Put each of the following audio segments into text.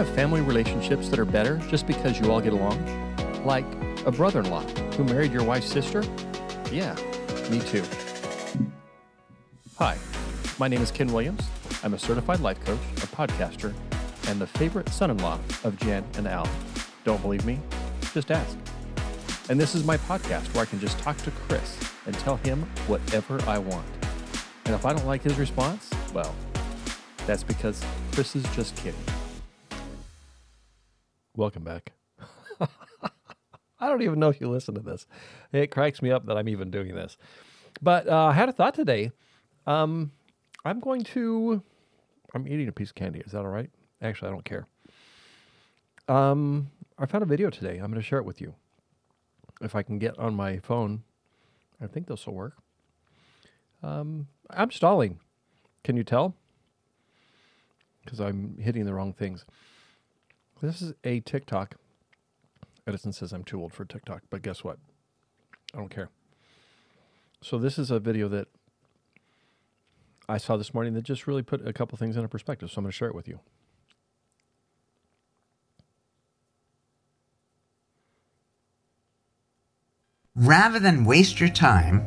have family relationships that are better just because you all get along? Like a brother in law who married your wife's sister? Yeah, me too. Hi, my name is Ken Williams. I'm a certified life coach, a podcaster, and the favorite son in law of Jen and Al. Don't believe me? Just ask. And this is my podcast where I can just talk to Chris and tell him whatever I want. And if I don't like his response, well, that's because Chris is just kidding. Welcome back. I don't even know if you listen to this. It cracks me up that I'm even doing this. But uh, I had a thought today. Um, I'm going to. I'm eating a piece of candy. Is that all right? Actually, I don't care. Um, I found a video today. I'm going to share it with you. If I can get on my phone, I think this will work. Um, I'm stalling. Can you tell? Because I'm hitting the wrong things. This is a TikTok. Edison says I'm too old for TikTok, but guess what? I don't care. So this is a video that I saw this morning that just really put a couple things into perspective. So I'm going to share it with you. Rather than waste your time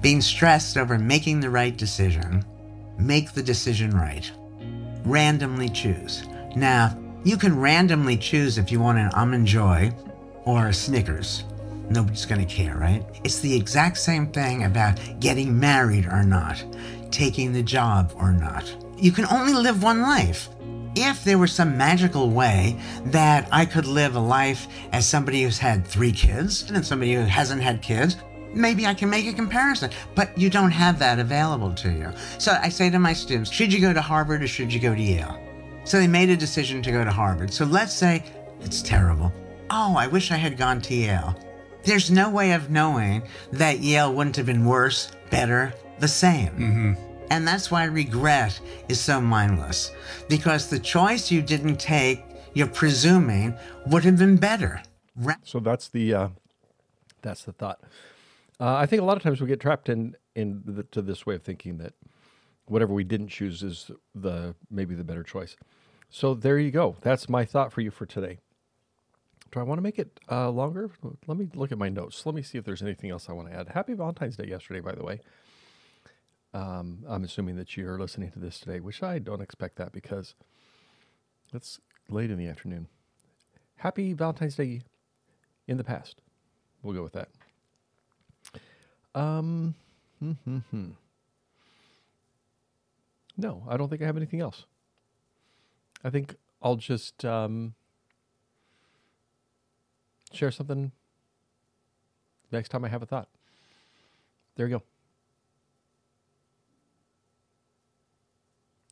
being stressed over making the right decision, make the decision right. Randomly choose. Now, you can randomly choose if you want an um almond joy or a Snickers. Nobody's going to care, right? It's the exact same thing about getting married or not, taking the job or not. You can only live one life. If there was some magical way that I could live a life as somebody who's had three kids and somebody who hasn't had kids, maybe I can make a comparison. But you don't have that available to you. So I say to my students, should you go to Harvard or should you go to Yale? So they made a decision to go to Harvard. So let's say it's terrible. Oh, I wish I had gone to Yale. There's no way of knowing that Yale wouldn't have been worse, better, the same. Mm-hmm. And that's why regret is so mindless. Because the choice you didn't take, you're presuming, would have been better. Ra- So that's the uh, that's the thought. Uh, I think a lot of times we get trapped in in the, to this way of thinking that whatever we didn't choose is the maybe the better choice. So there you go. That's my thought for you for today. Do I want to make it uh, longer? Let me look at my notes. Let me see if there's anything else I want to add. Happy Valentine's Day yesterday, by the way. Um, I'm assuming that you're listening to this today, which I don't expect that because it's late in the afternoon. Happy Valentine's Day in the past. We'll go with that. Um, hmm, hmm, hmm. No, I don't think I have anything else. I think I'll just um, share something next time I have a thought. There you go.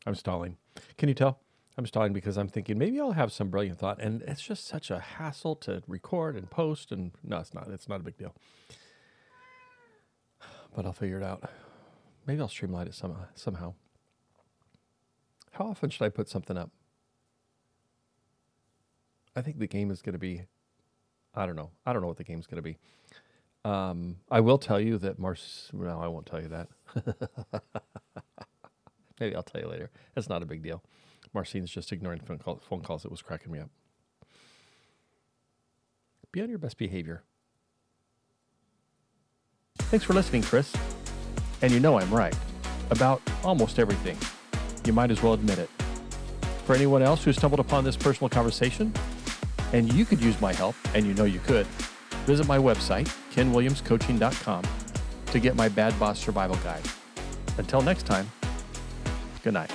I'm stalling. Can you tell? I'm stalling because I'm thinking maybe I'll have some brilliant thought, and it's just such a hassle to record and post. And no, it's not. It's not a big deal. But I'll figure it out. Maybe I'll streamline it some, somehow. How often should I put something up? I think the game is going to be. I don't know. I don't know what the game's going to be. Um, I will tell you that Mars. No, I won't tell you that. Maybe I'll tell you later. That's not a big deal. Marcine's just ignoring phone, call, phone calls. It was cracking me up. Be on your best behavior. Thanks for listening, Chris. And you know I'm right about almost everything. You might as well admit it. For anyone else who stumbled upon this personal conversation, and you could use my help, and you know you could, visit my website, kenwilliamscoaching.com, to get my Bad Boss Survival Guide. Until next time, good night.